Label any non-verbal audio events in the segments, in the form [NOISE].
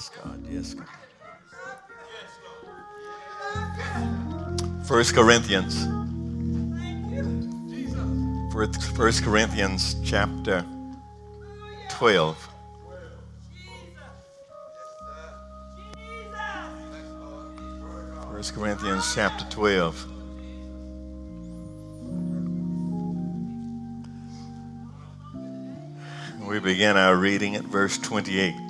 Yes, God. Yes, God. First Corinthians. First Corinthians chapter 12. First Corinthians chapter 12. We begin our reading at verse 28.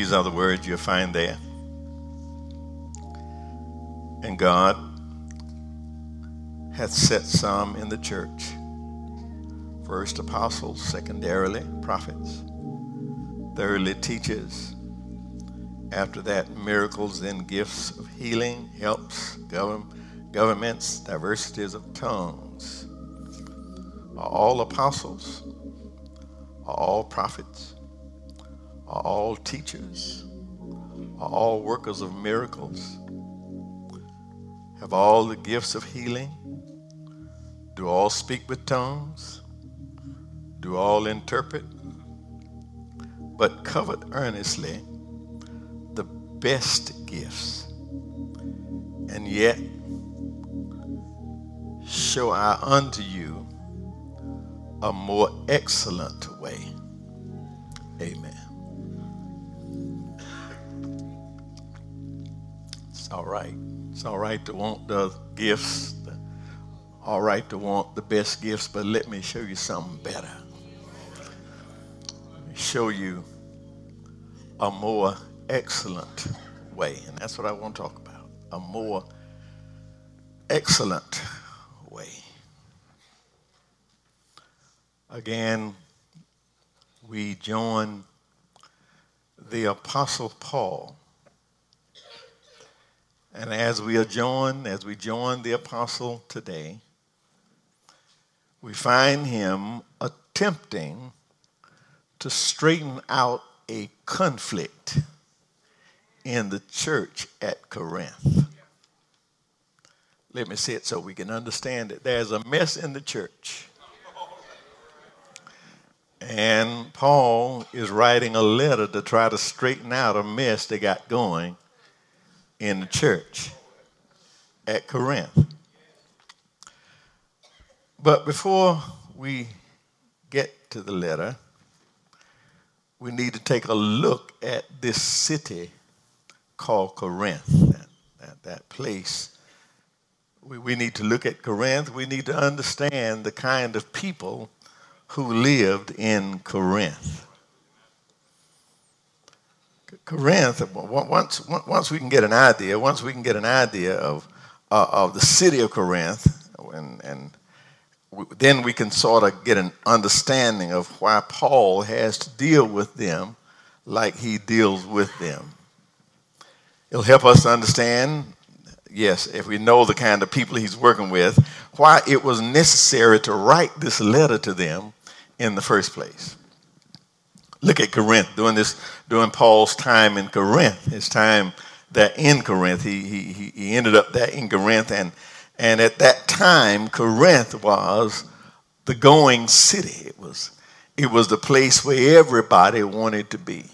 These are the words you'll find there. And God hath set some in the church first apostles, secondarily prophets, thirdly teachers, after that miracles and gifts of healing, helps, govern, governments, diversities of tongues. Are all apostles? Are all prophets? Are all teachers? Are all workers of miracles? Have all the gifts of healing? Do all speak with tongues? Do all interpret? But covet earnestly the best gifts, and yet show I unto you a more excellent way. Amen. All right. It's all right to want the gifts all right to want the best gifts, but let me show you something better. Let me show you a more excellent way. And that's what I want to talk about. A more excellent way. Again, we join the Apostle Paul. And as we are joined, as we join the Apostle today, we find him attempting to straighten out a conflict in the church at Corinth. Let me say it so we can understand it. There's a mess in the church. And Paul is writing a letter to try to straighten out a mess they got going in the church at Corinth. But before we get to the letter, we need to take a look at this city called Corinth, that, that, that place. We, we need to look at Corinth. We need to understand the kind of people who lived in Corinth. Corinth, once, once we can get an idea, once we can get an idea of, uh, of the city of Corinth and, and then we can sort of get an understanding of why Paul has to deal with them like he deals with them. It'll help us to understand, yes, if we know the kind of people he's working with, why it was necessary to write this letter to them in the first place. Look at Corinth during this during Paul's time in Corinth, his time that in Corinth. He, he, he ended up there in Corinth and and at that time, Corinth was the going city. It was, it was the place where everybody wanted to be.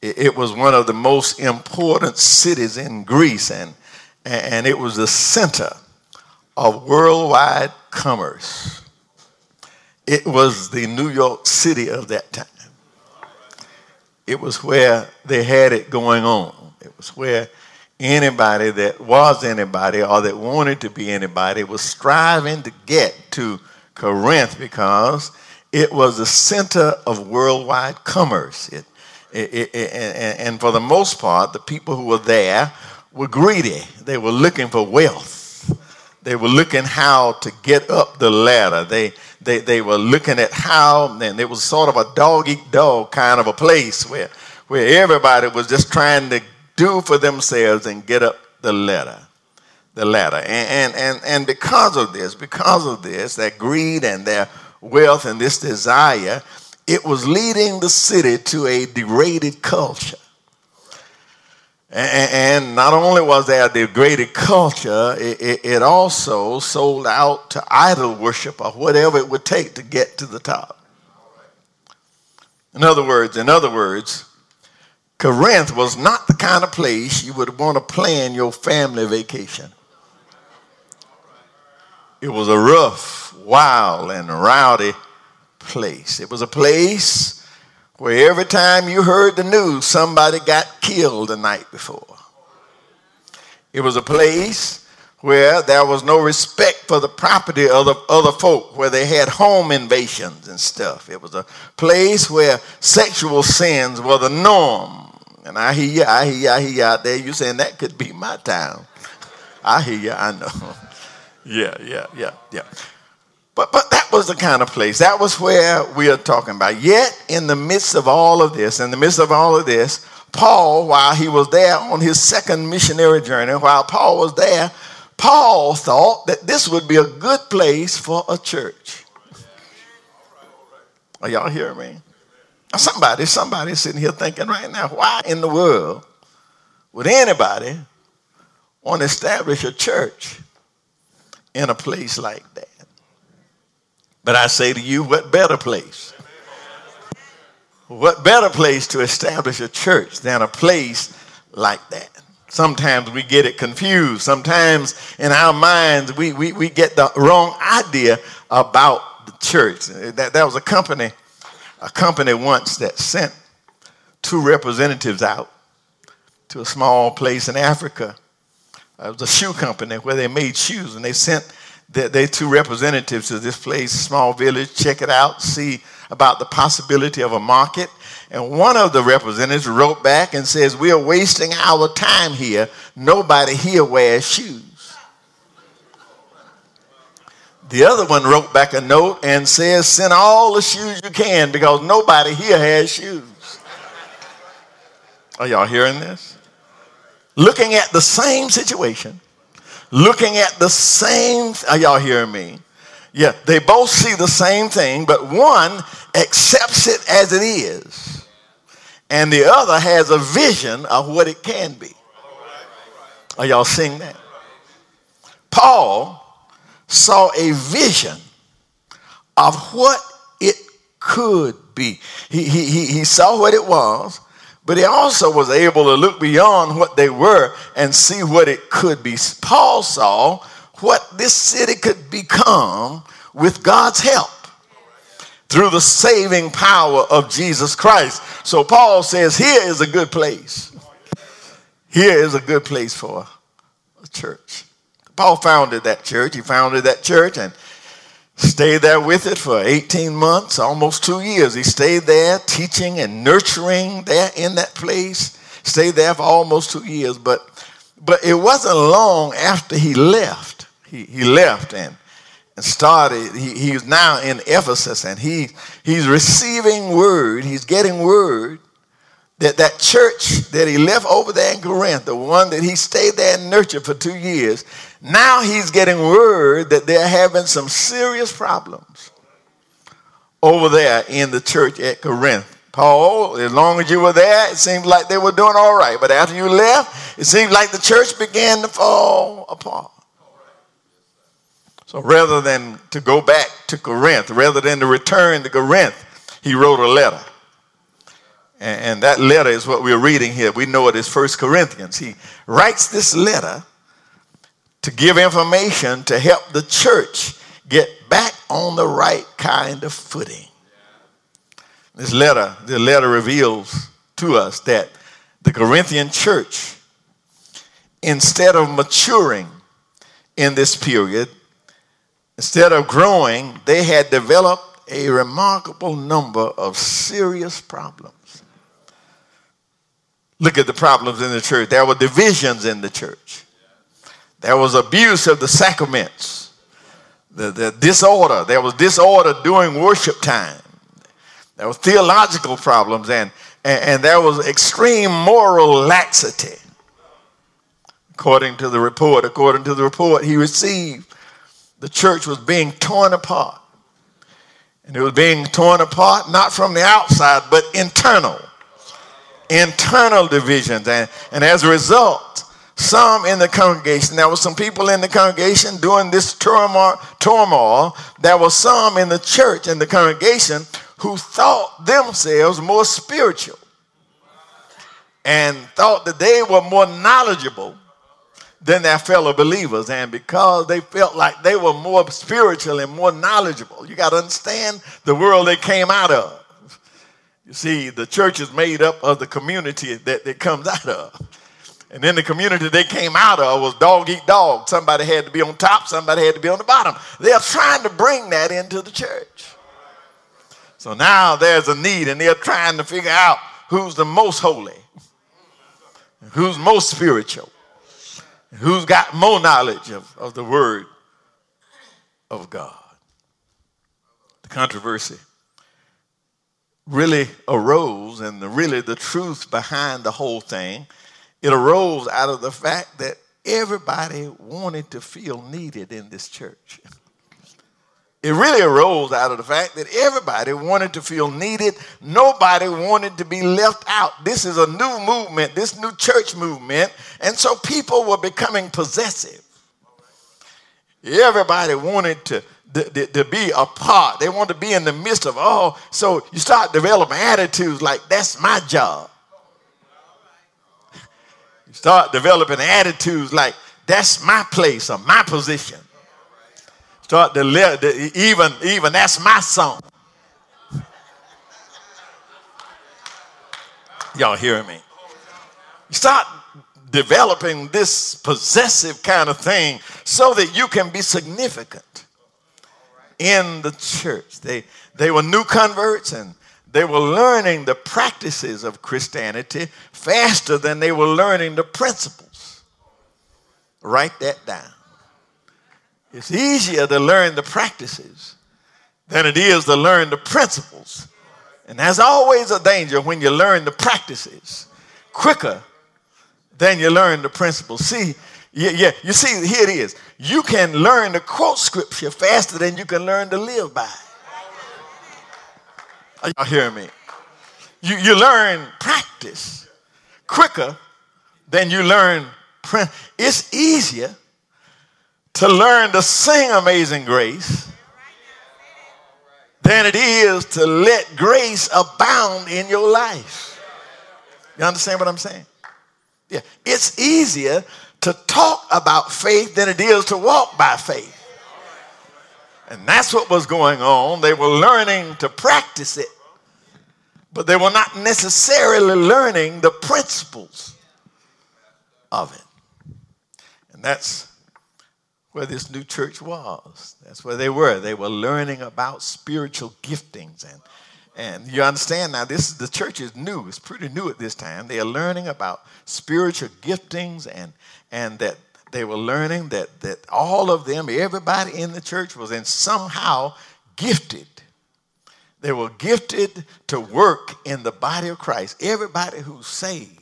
It, it was one of the most important cities in Greece, and, and it was the center of worldwide commerce. It was the New York City of that time. It was where they had it going on. It was where anybody that was anybody or that wanted to be anybody was striving to get to Corinth because it was the center of worldwide commerce. It, it, it, and for the most part, the people who were there were greedy. They were looking for wealth. They were looking how to get up the ladder. They, they, they were looking at how, and it was sort of a dog eat dog kind of a place where, where everybody was just trying to do for themselves and get up the ladder. The ladder. And, and, and, and because of this, because of this, that greed and their wealth and this desire, it was leading the city to a degraded culture. And not only was there a degraded culture, it also sold out to idol worship or whatever it would take to get to the top. In other words, in other words, Corinth was not the kind of place you would want to plan your family vacation. It was a rough, wild, and rowdy place. It was a place where every time you heard the news, somebody got killed the night before. It was a place where there was no respect for the property of the other folk, where they had home invasions and stuff. It was a place where sexual sins were the norm. And I hear you, I hear you, I hear you out there. You saying that could be my town. I hear you, I know. [LAUGHS] yeah, yeah, yeah, yeah. But, but that was the kind of place. That was where we are talking about. Yet, in the midst of all of this, in the midst of all of this, Paul, while he was there on his second missionary journey, while Paul was there, Paul thought that this would be a good place for a church. Are y'all hearing me? Somebody, somebody sitting here thinking right now, why in the world would anybody want to establish a church in a place like that? But I say to you, what better place? What better place to establish a church than a place like that? Sometimes we get it confused. Sometimes in our minds, we, we, we get the wrong idea about the church. That, that was a company, a company once that sent two representatives out to a small place in Africa. It was a shoe company where they made shoes, and they sent they, they two representatives to this place, small village, check it out, see about the possibility of a market. And one of the representatives wrote back and says, We are wasting our time here. Nobody here wears shoes. The other one wrote back a note and says, Send all the shoes you can because nobody here has shoes. Are y'all hearing this? Looking at the same situation, looking at the same, are y'all hearing me? Yeah, they both see the same thing, but one accepts it as it is, and the other has a vision of what it can be. Are y'all seeing that? Paul saw a vision of what it could be. He, he, he, he saw what it was, but he also was able to look beyond what they were and see what it could be. Paul saw what this city could become with God's help through the saving power of Jesus Christ. So Paul says, Here is a good place. Here is a good place for a church. Paul founded that church. He founded that church and Stayed there with it for 18 months, almost two years. He stayed there teaching and nurturing there in that place. Stayed there for almost two years. But, but it wasn't long after he left. He, he left and, and started. He, he's now in Ephesus and he, he's receiving word. He's getting word that that church that he left over there in Corinth, the one that he stayed there and nurtured for two years, now he's getting word that they're having some serious problems over there in the church at Corinth. Paul, as long as you were there, it seemed like they were doing all right. But after you left, it seemed like the church began to fall apart. So rather than to go back to Corinth, rather than to return to Corinth, he wrote a letter. And that letter is what we're reading here. We know it is First Corinthians. He writes this letter to give information to help the church get back on the right kind of footing. This letter, the letter reveals to us that the Corinthian church, instead of maturing in this period, instead of growing, they had developed a remarkable number of serious problems. Look at the problems in the church. There were divisions in the church. There was abuse of the sacraments, the, the disorder. There was disorder during worship time. There were theological problems, and, and, and there was extreme moral laxity. According to the report, according to the report he received, the church was being torn apart. And it was being torn apart, not from the outside, but internal. Internal divisions. And, and as a result, some in the congregation, there were some people in the congregation doing this turmoil, turmoil. There were some in the church, in the congregation, who thought themselves more spiritual and thought that they were more knowledgeable than their fellow believers. And because they felt like they were more spiritual and more knowledgeable, you got to understand the world they came out of. You see, the church is made up of the community that it comes [LAUGHS] out of. And then the community they came out of was dog eat dog. Somebody had to be on top, somebody had to be on the bottom. They're trying to bring that into the church. So now there's a need, and they're trying to figure out who's the most holy, who's most spiritual, who's got more knowledge of, of the Word of God. The controversy really arose, and the, really the truth behind the whole thing, it arose out of the fact that everybody wanted to feel needed in this church. It really arose out of the fact that everybody wanted to feel needed. Nobody wanted to be left out. This is a new movement, this new church movement. And so people were becoming possessive. Everybody wanted to, to, to be a part. They wanted to be in the midst of all. So you start developing attitudes like, that's my job. You start developing attitudes like, that's my place or my position. Start to live, even, even that's my song. Y'all hearing me? You start developing this possessive kind of thing so that you can be significant in the church. They, they were new converts and they were learning the practices of Christianity faster than they were learning the principles. Write that down. It's easier to learn the practices than it is to learn the principles. And there's always a danger when you learn the practices quicker than you learn the principles. See, yeah, yeah, you see, here it is. You can learn to quote scripture faster than you can learn to live by. Are y'all hearing me? You, you learn practice quicker than you learn. print. It's easier to learn to sing Amazing Grace than it is to let grace abound in your life. You understand what I'm saying? Yeah. It's easier to talk about faith than it is to walk by faith. And that's what was going on. They were learning to practice it, but they were not necessarily learning the principles of it. And that's where this new church was. That's where they were. They were learning about spiritual giftings and and you understand now this is the church is new. It's pretty new at this time. They are learning about spiritual giftings and and that they were learning that that all of them, everybody in the church was in somehow gifted. They were gifted to work in the body of Christ. Everybody who's saved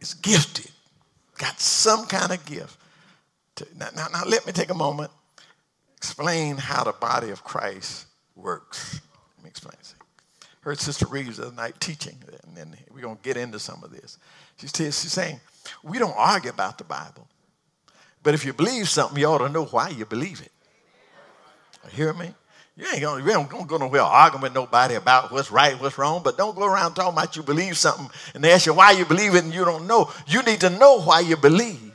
is gifted, got some kind of gift. To, now, now, now, let me take a moment, explain how the body of Christ works. Let me explain. See, heard Sister Reeves the other night teaching, and then we're going to get into some of this. She's, saying, we don't argue about the Bible, but if you believe something, you ought to know why you believe it. Hear me? You ain't gonna, you gonna go nowhere arguing with nobody about what's right, what's wrong, but don't go around talking about you believe something and they ask you why you believe it and you don't know. You need to know why you believe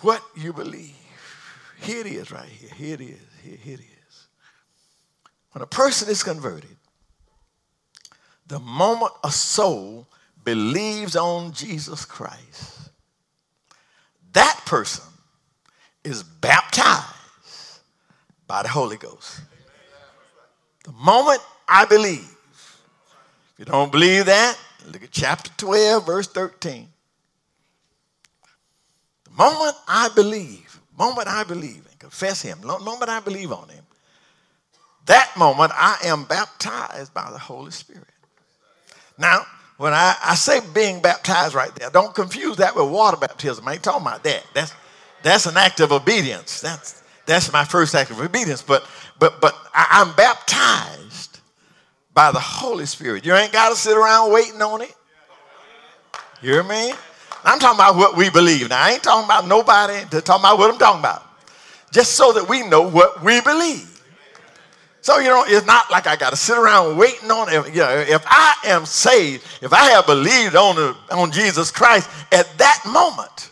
what you believe. Here it is right here. Here it is. Here, here it is. When a person is converted, the moment a soul believes on Jesus Christ, that person is baptized by the Holy Ghost. The moment I believe, if you don't believe that, look at chapter 12, verse 13 The moment I believe, moment I believe and confess Him, moment I believe on Him, that moment I am baptized by the Holy Spirit. Now, when I, I say being baptized right there, don't confuse that with water baptism. I ain't talking about that. That's, that's an act of obedience. That's, that's my first act of obedience. But but but I, I'm baptized by the Holy Spirit. You ain't got to sit around waiting on it. You hear me? I'm talking about what we believe. Now I ain't talking about nobody. To talking about what I'm talking about. Just so that we know what we believe. So, you know, it's not like I got to sit around waiting on it. You know, if I am saved, if I have believed on, the, on Jesus Christ, at that moment,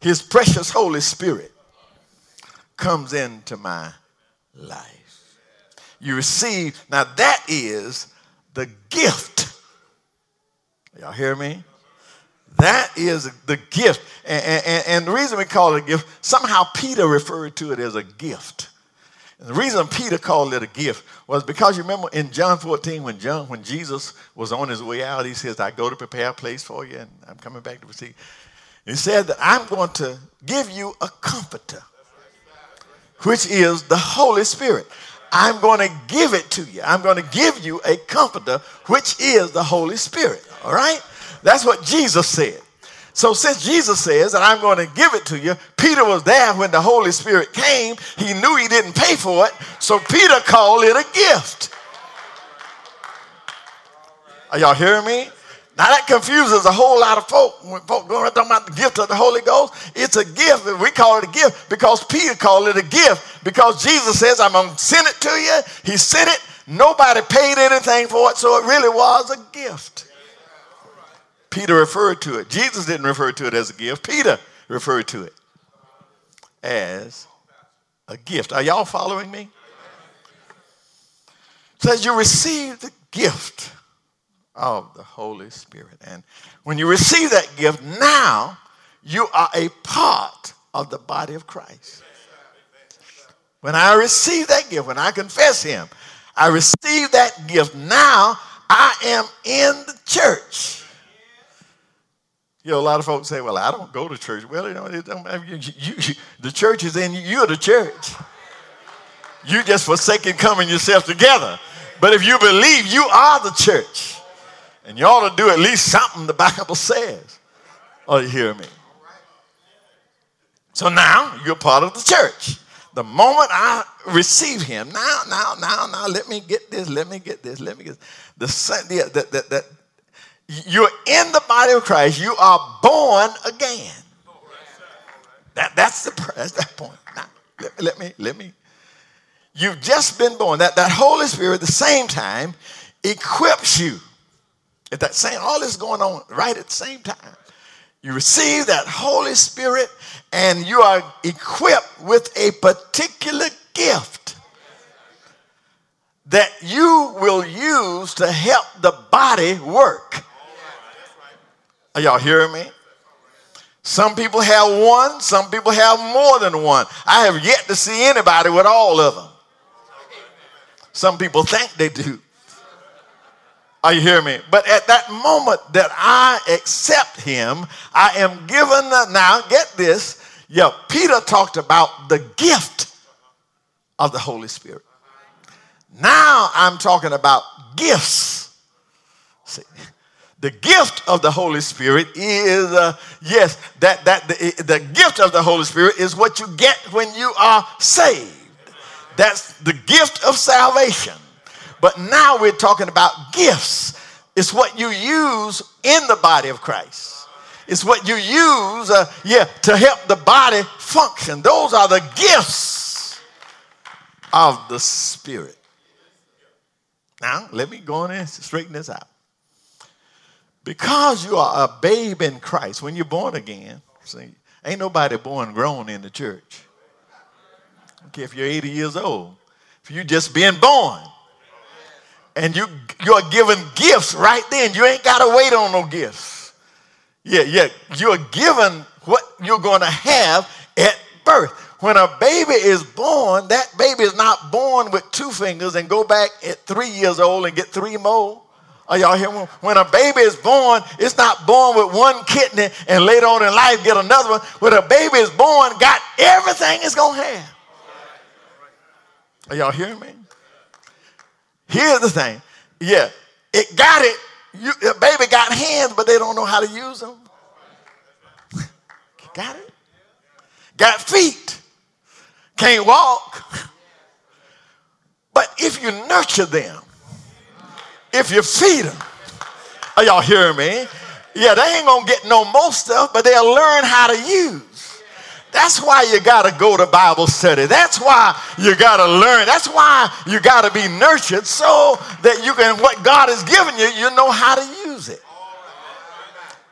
his precious Holy Spirit comes into my life. You receive, now that is the gift. Y'all hear me? That is the gift. And, and, and, the reason we call it a gift, somehow Peter referred to it as a gift. And the reason Peter called it a gift was because you remember in John 14 when John, when Jesus was on his way out, he says, I go to prepare a place for you and I'm coming back to receive. He said that I'm going to give you a comforter, which is the Holy Spirit. I'm going to give it to you. I'm going to give you a comforter, which is the Holy Spirit. All right? That's what Jesus said. So since Jesus says that I'm going to give it to you, Peter was there when the Holy Spirit came. He knew he didn't pay for it, so Peter called it a gift. Are y'all hearing me? Now that confuses a whole lot of folk when folk going around talking about the gift of the Holy Ghost. It's a gift. and We call it a gift because Peter called it a gift because Jesus says, I'm going to send it to you. He sent it. Nobody paid anything for it, so it really was a gift. Peter referred to it. Jesus didn't refer to it as a gift. Peter referred to it as a gift. Are y'all following me? says you receive the gift of the Holy Spirit. And when you receive that gift, now you are a part of the body of Christ. When I receive that gift, when I confess Him, I receive that gift. Now I am in the church. You know, a lot of folks say, well, I don't go to church. Well, you know, you, you, the church is in you. You're the church. You just forsaken coming yourself together. But if you believe, you are the church. And you ought to do at least something the Bible says. Oh, you hear me? So now you're part of the church. The moment I receive him, now, now, now, now, let me get this, let me get this, let me get this. The, the, the, the, you're in the body of Christ. You are born again. That, that's the that's that point. Now, let, let me let me. You've just been born. That that Holy Spirit, at the same time, equips you. At that same, all this going on right at the same time. You receive that Holy Spirit, and you are equipped with a particular gift that you will use to help the body work. Are y'all hearing me? Some people have one, some people have more than one. I have yet to see anybody with all of them. Some people think they do. Are you hearing me? But at that moment that I accept him, I am given the, now get this. Yeah, Peter talked about the gift of the Holy Spirit. Now I'm talking about gifts. See, the gift of the Holy Spirit is, uh, yes, that, that the, the gift of the Holy Spirit is what you get when you are saved. That's the gift of salvation. But now we're talking about gifts. It's what you use in the body of Christ. It's what you use, uh, yeah, to help the body function. Those are the gifts of the Spirit. Now, let me go on and straighten this out. Because you are a babe in Christ, when you're born again, see, ain't nobody born grown in the church. Okay, if you're 80 years old, if you just been born, and you you're given gifts right then, you ain't gotta wait on no gifts. Yeah, yeah, you're given what you're gonna have at birth. When a baby is born, that baby is not born with two fingers and go back at three years old and get three more. Are y'all hearing? When a baby is born, it's not born with one kidney and later on in life get another one. When a baby is born, got everything it's going to have. Are y'all hearing me? Here's the thing. Yeah, it got it. You, baby got hands, but they don't know how to use them. [LAUGHS] got it? Got feet, can't walk. But if you nurture them, if you feed them, are y'all hearing me? Yeah, they ain't gonna get no more stuff, but they'll learn how to use. That's why you got to go to Bible study. That's why you got to learn. That's why you got to be nurtured so that you can, what God has given you, you know how to use it.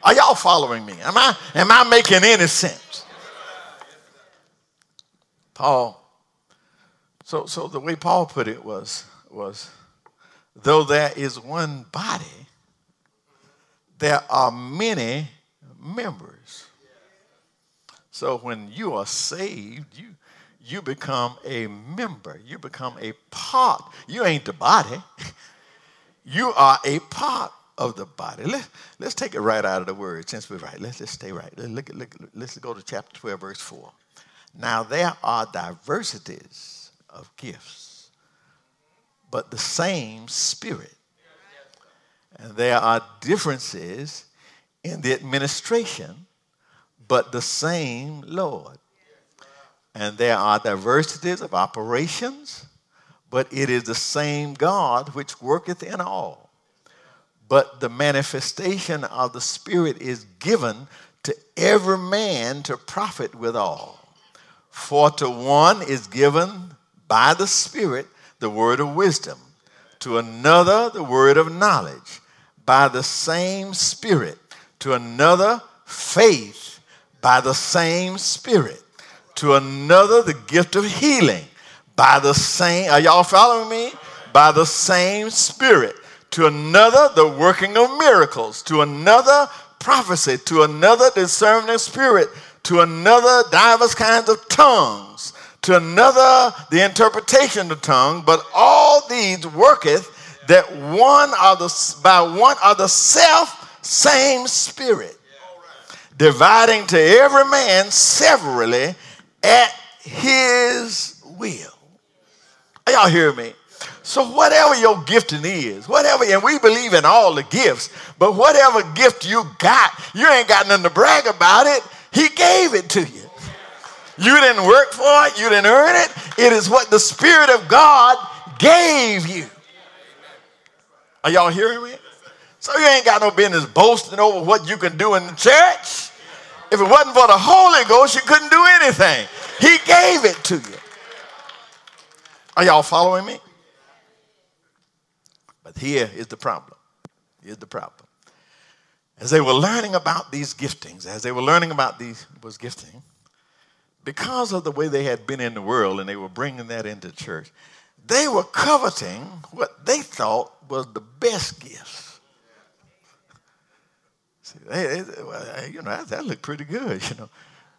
Are y'all following me? Am I, am I making any sense? Paul, so, so the way Paul put it was, was though there is one body, there are many members. So when you are saved, you, you become a member. You become a part. You ain't the body. [LAUGHS] You are a part of the body. Let, let's take it right out of the word since we're right. Let's, let's stay right. Let's, look, look, let's go to chapter 12, verse 4. Now there are diversities of gifts, but the same Spirit. And there are differences in the administration but the same Lord. And there are diversities of operations, but it is the same God which worketh in all. But the manifestation of the Spirit is given to every man to profit withal. For to one is given by the Spirit the word of wisdom, to another the word of knowledge, by the same Spirit, to another faith by the same Spirit. To another, the gift of healing by the same, are y'all following me? By the same Spirit. To another, the working of miracles. To another, prophecy. To another, discerning spirit. To another, divers kinds of tongues. To another, the interpretation of tongue. But all these worketh that one are the, by one are the self same Spirit dividing to every man severally at his will. Are y'all hear me? So whatever your gifting is, whatever, and we believe in all the gifts, but whatever gift you got, you ain't got nothing to brag about it. He gave it to you. You didn't work for it, you didn't earn it. It is what the Spirit of God gave you. Are y'all hearing me? So you ain't got no business boasting over what you can do in the church. If it wasn't for the Holy Ghost, you couldn't do anything. He gave it to you. Are y'all following me? But here is the problem. Here's the problem. As they were learning about these giftings, as they were learning about these was gifting, because of the way they had been in the world and they were bringing that into church, they were coveting what they thought was the best gifts. You know, that, that looked pretty good, [LAUGHS] you know.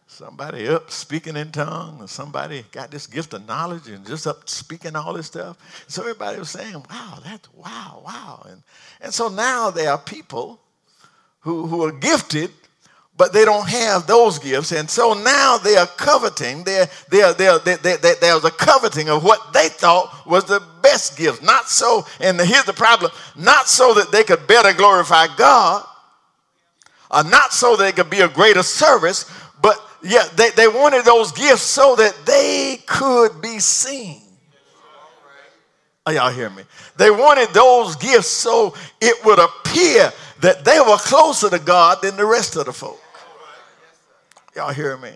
Somebody up speaking in tongues, somebody got this gift of knowledge and just up speaking all this stuff. So everybody was saying, wow, that's wow, wow. And, and so now there are people who, who are gifted, but they don't have those gifts. And so now they are coveting, they're, they're, they're, they they there's a coveting of what they thought was the best gift. Not so, and here's the problem, not so that they could better glorify God, uh, not so that they could be a greater service, but yeah, they, they wanted those gifts so that they could be seen. Are y'all hear me? They wanted those gifts so it would appear that they were closer to God than the rest of the folk. Y'all hear me?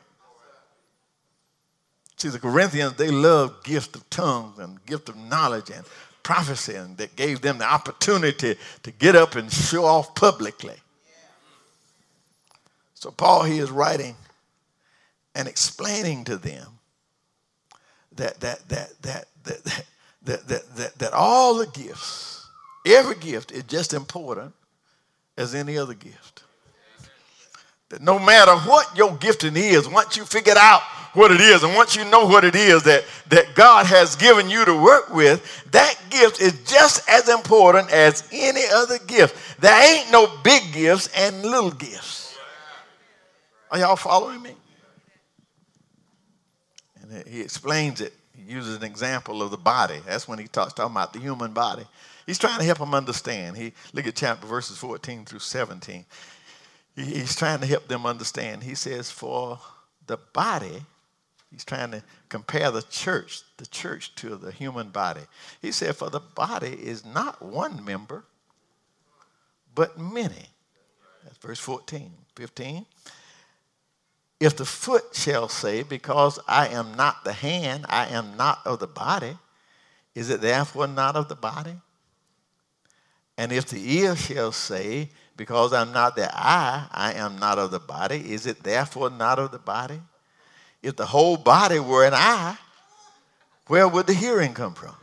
See, the Corinthians, they loved gift of tongues and gift of knowledge and prophecy, and that gave them the opportunity to get up and show off publicly. So Paul he is writing and explaining to them that that that that that that that, that, that all the gifts, every gift is just important as any other gift. That no matter what your gifting is, once you figure out what it is, and once you know what it is that, that God has given you to work with, that gift is just as important as any other gift. There ain't no big gifts and little gifts. Are y'all following me? And he explains it. He uses an example of the body. That's when he talks talking about the human body. He's trying to help them understand. He look at chapter verses 14 through 17. He, he's trying to help them understand. He says, For the body He's trying to compare the church, the church to the human body. He said, For the body is not one member, but many. That's verse 14. 15. If the foot shall say, Because I am not the hand, I am not of the body, is it therefore not of the body? And if the ear shall say, Because I'm not the eye, I am not of the body, is it therefore not of the body? If the whole body were an eye, where would the hearing come from?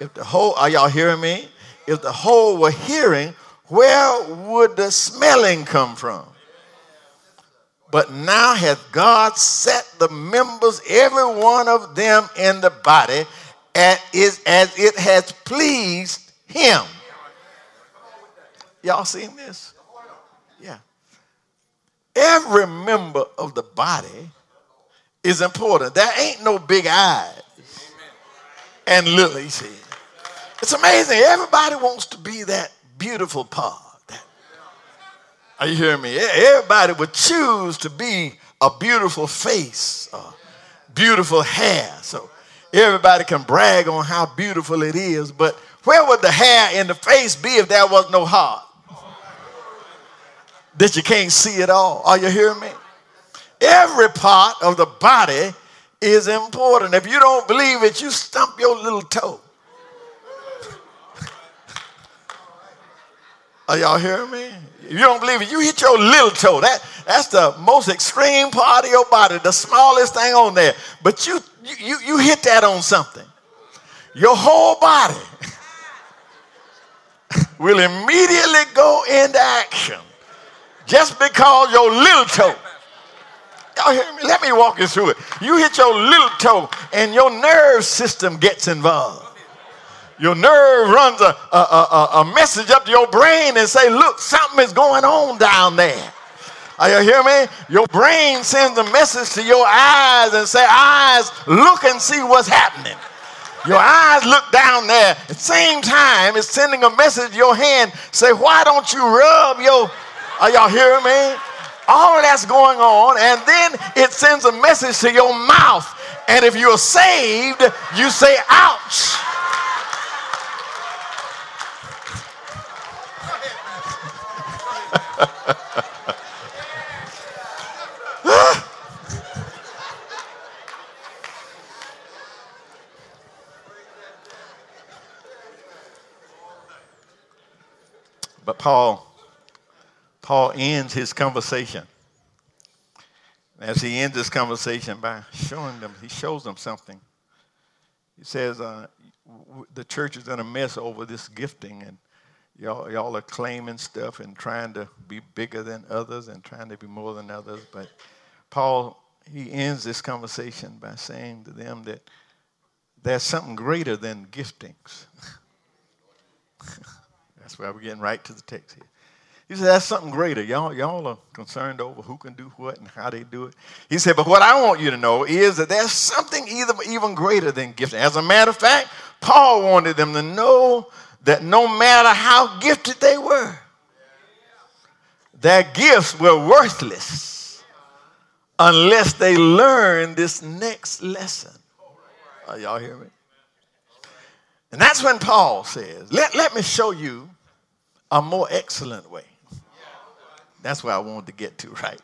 If the whole, are y'all hearing me? If the whole were hearing, where would the smelling come from? But now hath God set the members, every one of them in the body, as, as it has pleased him. Y'all seen this? Yeah. Every member of the body is important. There ain't no big eyes and he said. It's amazing. Everybody wants to be that beautiful part. Are you hearing me? Everybody would choose to be a beautiful face, or beautiful hair. So everybody can brag on how beautiful it is, but where would the hair in the face be if there was no heart? That you can't see it all. Are you hearing me? Every part of the body is important. If you don't believe it, you stump your little toe. Are y'all hearing me? If you don't believe it, you hit your little toe. That, that's the most extreme part of your body, the smallest thing on there. But you, you, you hit that on something. Your whole body [LAUGHS] will immediately go into action just because your little toe. Y'all hear me? Let me walk you through it. You hit your little toe and your nerve system gets involved. Your nerve runs a, a, a, a message up to your brain and say, look, something is going on down there. Are you hear me? Your brain sends a message to your eyes and say, eyes, look and see what's happening. Your eyes look down there. At the same time, it's sending a message to your hand. Say, why don't you rub your, are y'all hearing me? All of that's going on. And then it sends a message to your mouth. And if you're saved, you say, ouch. Paul, Paul ends his conversation. As he ends his conversation by showing them, he shows them something. He says, uh, the church is in a mess over this gifting, and y'all, y'all are claiming stuff and trying to be bigger than others and trying to be more than others. But Paul, he ends this conversation by saying to them that there's something greater than giftings. [LAUGHS] That's why we're getting right to the text here. He said, that's something greater. Y'all, y'all are concerned over who can do what and how they do it. He said, but what I want you to know is that there's something either, even greater than gifting. As a matter of fact, Paul wanted them to know that no matter how gifted they were, their gifts were worthless unless they learned this next lesson. Are y'all hear me? And that's when Paul says, let, let me show you a more excellent way. That's where I wanted to get to [LAUGHS] right.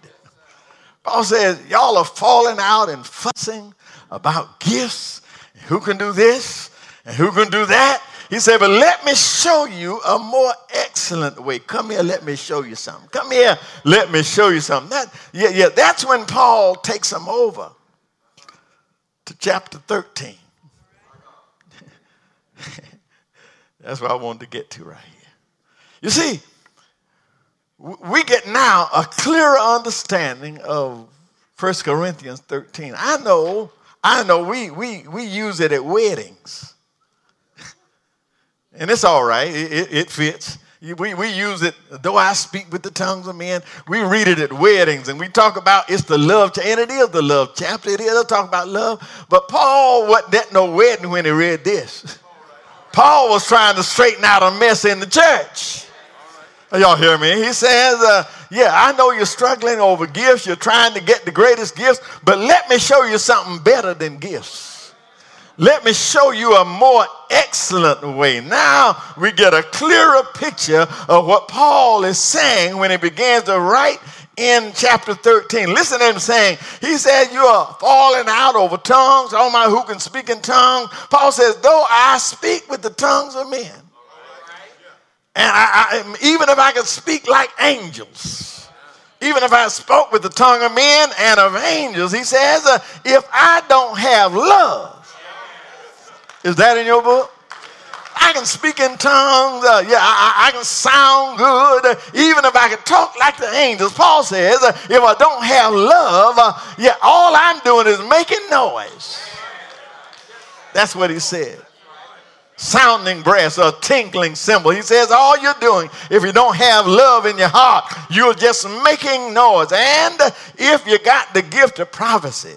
Paul says, y'all are falling out and fussing about gifts. Who can do this and who can do that? He said, But let me show you a more excellent way. Come here, let me show you something. Come here, let me show you something. That, yeah, yeah, that's when Paul takes them over to chapter 13. [LAUGHS] that's what I wanted to get to right. You see, we get now a clearer understanding of 1 Corinthians 13. I know, I know we, we, we use it at weddings [LAUGHS] and it's all right, it, it, it fits. We, we use it, though I speak with the tongues of men, we read it at weddings and we talk about it's the love, and it is the love chapter. It is talk about love. But Paul wasn't at no wedding when he read this. Paul was trying to straighten out a mess in the church. Y'all hear me? He says, uh, Yeah, I know you're struggling over gifts. You're trying to get the greatest gifts, but let me show you something better than gifts. Let me show you a more excellent way. Now we get a clearer picture of what Paul is saying when he begins to write in chapter 13. Listen to him saying, He said, You are falling out over tongues. Oh my, who can speak in tongues? Paul says, Though I speak with the tongues of men and I, I, even if I could speak like angels, even if I spoke with the tongue of men and of angels, he says, uh, if I don't have love, is that in your book? I can speak in tongues. Uh, yeah, I, I, can sound good. Uh, even if I can talk like the angels. Paul says, uh, if I don't have love, uh, yeah, all I'm doing is making noise. That's what he said sounding brass, a tinkling cymbal. He says, All you're doing, if you don't have love in your heart, you're just making noise. And if you got the gift of prophecy,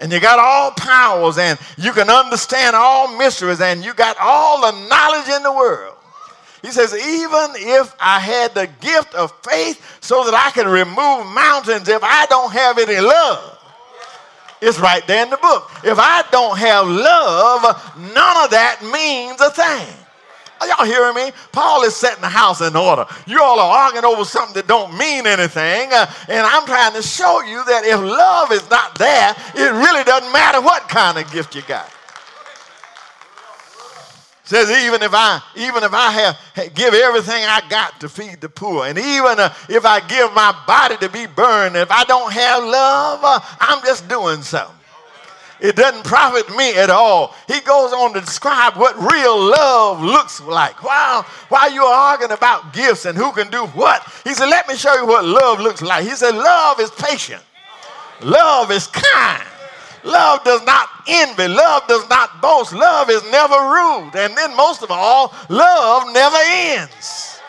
and you got all powers, and you can understand all mysteries, and you got all the knowledge in the world. He says, even if I had the gift of faith so that I could remove mountains, if I don't have any love, it's right there in the book. If I don't have love, none of that means a thing. Are y'all hearing me? Paul is setting the house in order. You all are arguing over something that don't mean anything. Uh, and I'm trying to show you that if love is not there, it really doesn't matter what kind of gift you got says even if I even if I have give everything I got to feed the poor, and even uh, if I give my body to be burned, if I don't have love, uh, I'm just doing something. It doesn't profit me at all. He goes on to describe what real love looks like. While, while you're arguing about gifts and who can do what, he said, Let me show you what love looks like. He said, Love is patient, love is kind. Love does not envy. Love does not boast. Love is never rude. And then, most of all, love never ends.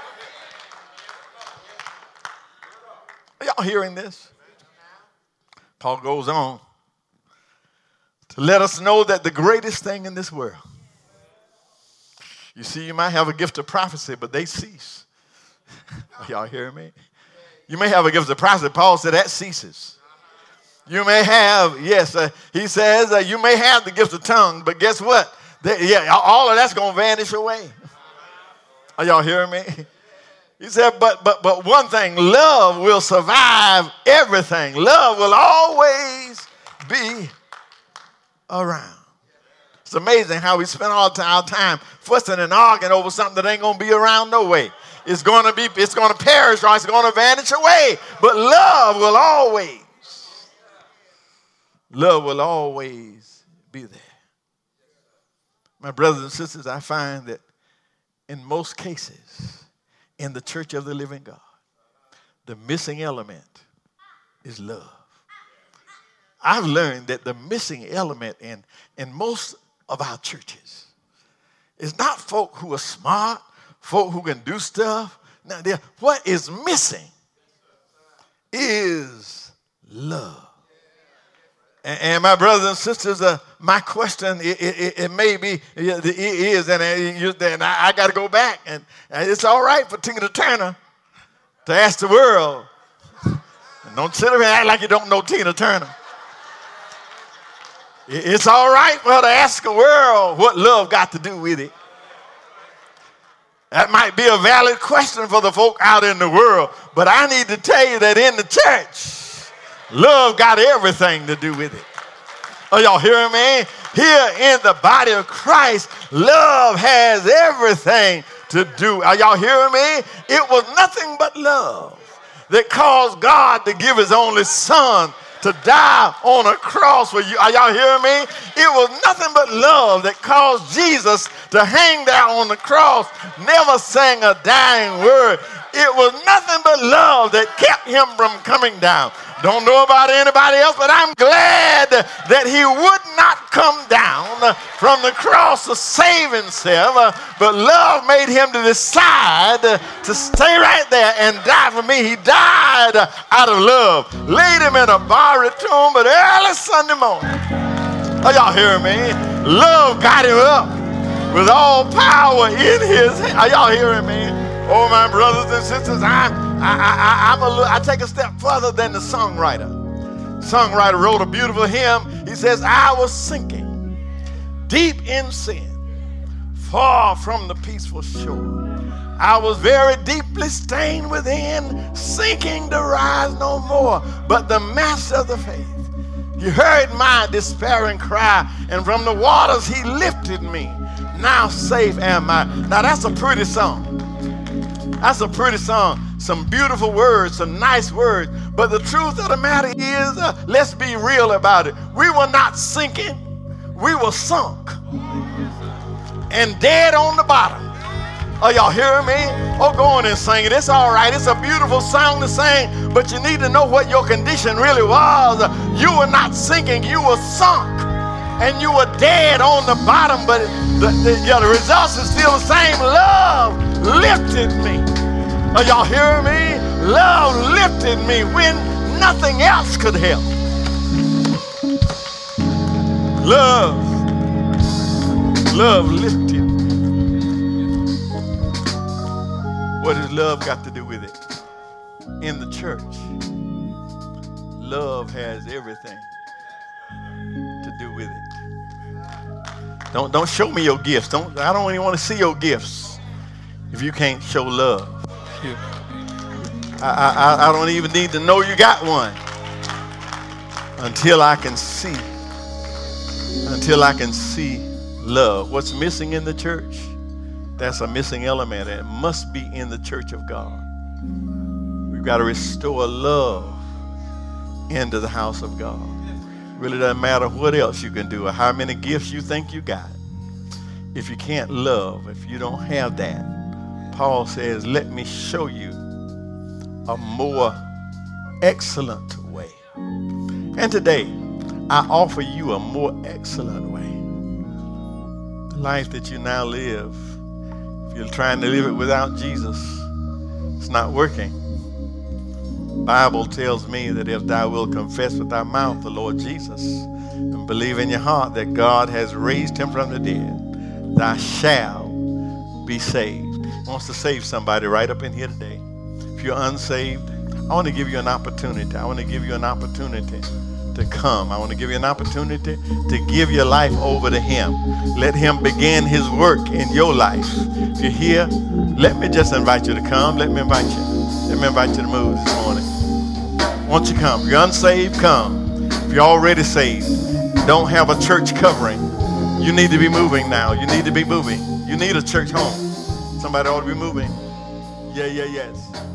Are y'all hearing this? Paul goes on to let us know that the greatest thing in this world, you see, you might have a gift of prophecy, but they cease. [LAUGHS] Are y'all hearing me? You may have a gift of prophecy. Paul said that ceases. You may have, yes, uh, he says, uh, you may have the gift of tongue, but guess what? They, yeah, all of that's going to vanish away. Are y'all hearing me? [LAUGHS] He said, but, but, but one thing, love will survive everything. Love will always be around. It's amazing how we spend all our time fussing and arguing over something that ain't going to be around no way. It's going to be, it's going to perish or it's going to vanish away. But love will always love will always be there. My brothers and sisters, I find that in most cases, in the church of the living God, the missing element is love. I've learned that the missing element in, in most of our churches is not folk who are smart, folk who can do stuff. Now, what is missing is love. And, my brothers and sisters, uh, my question, it, it, it, may be, it is, and, and I, got to go back. And it's all right for Tina Turner to ask the world. Don't sit there and act like you don't know Tina Turner. It's all right for her to ask the world what love got to do with it. That might be a valid question for the folk out in the world, but I need to tell you that in the church, Love got everything to do with it. Are y'all hearing me? Here in the body of Christ, love has everything to do. Are y'all hearing me? It was nothing but love that caused God to give his only son to die on a cross for you. Are y'all hearing me? It was nothing but love that caused Jesus to hang there on the cross, never saying a dying word. It was nothing but love that kept him from coming down. Don't know about anybody else, but I'm glad that he would not come down from the cross to save himself, but love made him to decide to stay right there and die for me. He died out of love. Laid him in a tomb, but early Sunday morning, are y'all hearing me? Love got him up with all power in his hand. Are y'all hearing me? Oh, my brothers and sisters, I, I, I, I'm I take a step further than the songwriter. Songwriter wrote a beautiful hymn. He says, I was sinking deep in sin, far from the peaceful shore. I was very deeply stained within, sinking to rise no more. But the master of the faith, he heard my despairing cry, and from the waters he lifted me. Now safe am I. Now that's a pretty song. That's a pretty song. Some beautiful words, some nice words. But the truth of the matter is, uh, let's be real about it. We were not sinking, we were sunk and dead on the bottom. Are y'all hearing me? Oh, go on and sing it. It's all right. It's a beautiful song to sing, but you need to know what your condition really was. You were not sinking, you were sunk. And you were dead on the bottom, but the, the, yeah, the results are still the same. Love lifted me. Are y'all hearing me? Love lifted me when nothing else could help. Love, love lifted What has love got to do with it? In the church, love has everything to do with it. Don't, don't show me your gifts. Don't, I don't even want to see your gifts if you can't show love. I, I, I don't even need to know you got one until I can see. Until I can see love. What's missing in the church? That's a missing element. It must be in the church of God. We've got to restore love into the house of God. Really doesn't matter what else you can do or how many gifts you think you got. If you can't love, if you don't have that, Paul says, let me show you a more excellent way. And today, I offer you a more excellent way. The life that you now live if you're trying to live it without Jesus, it's not working. Bible tells me that if thou wilt confess with thy mouth the Lord Jesus and believe in your heart that God has raised him from the dead, thou shalt be saved. Wants to save somebody right up in here today. If you're unsaved, I want to give you an opportunity. I want to give you an opportunity to come. I want to give you an opportunity to give your life over to Him. Let Him begin His work in your life. If you're here, let me just invite you to come. Let me invite you. Let me invite you to move this morning. Won't you come? If you're unsaved, come. If you're already saved, don't have a church covering, you need to be moving now. You need to be moving. You need a church home. Somebody ought to be moving. Yeah, yeah, yes.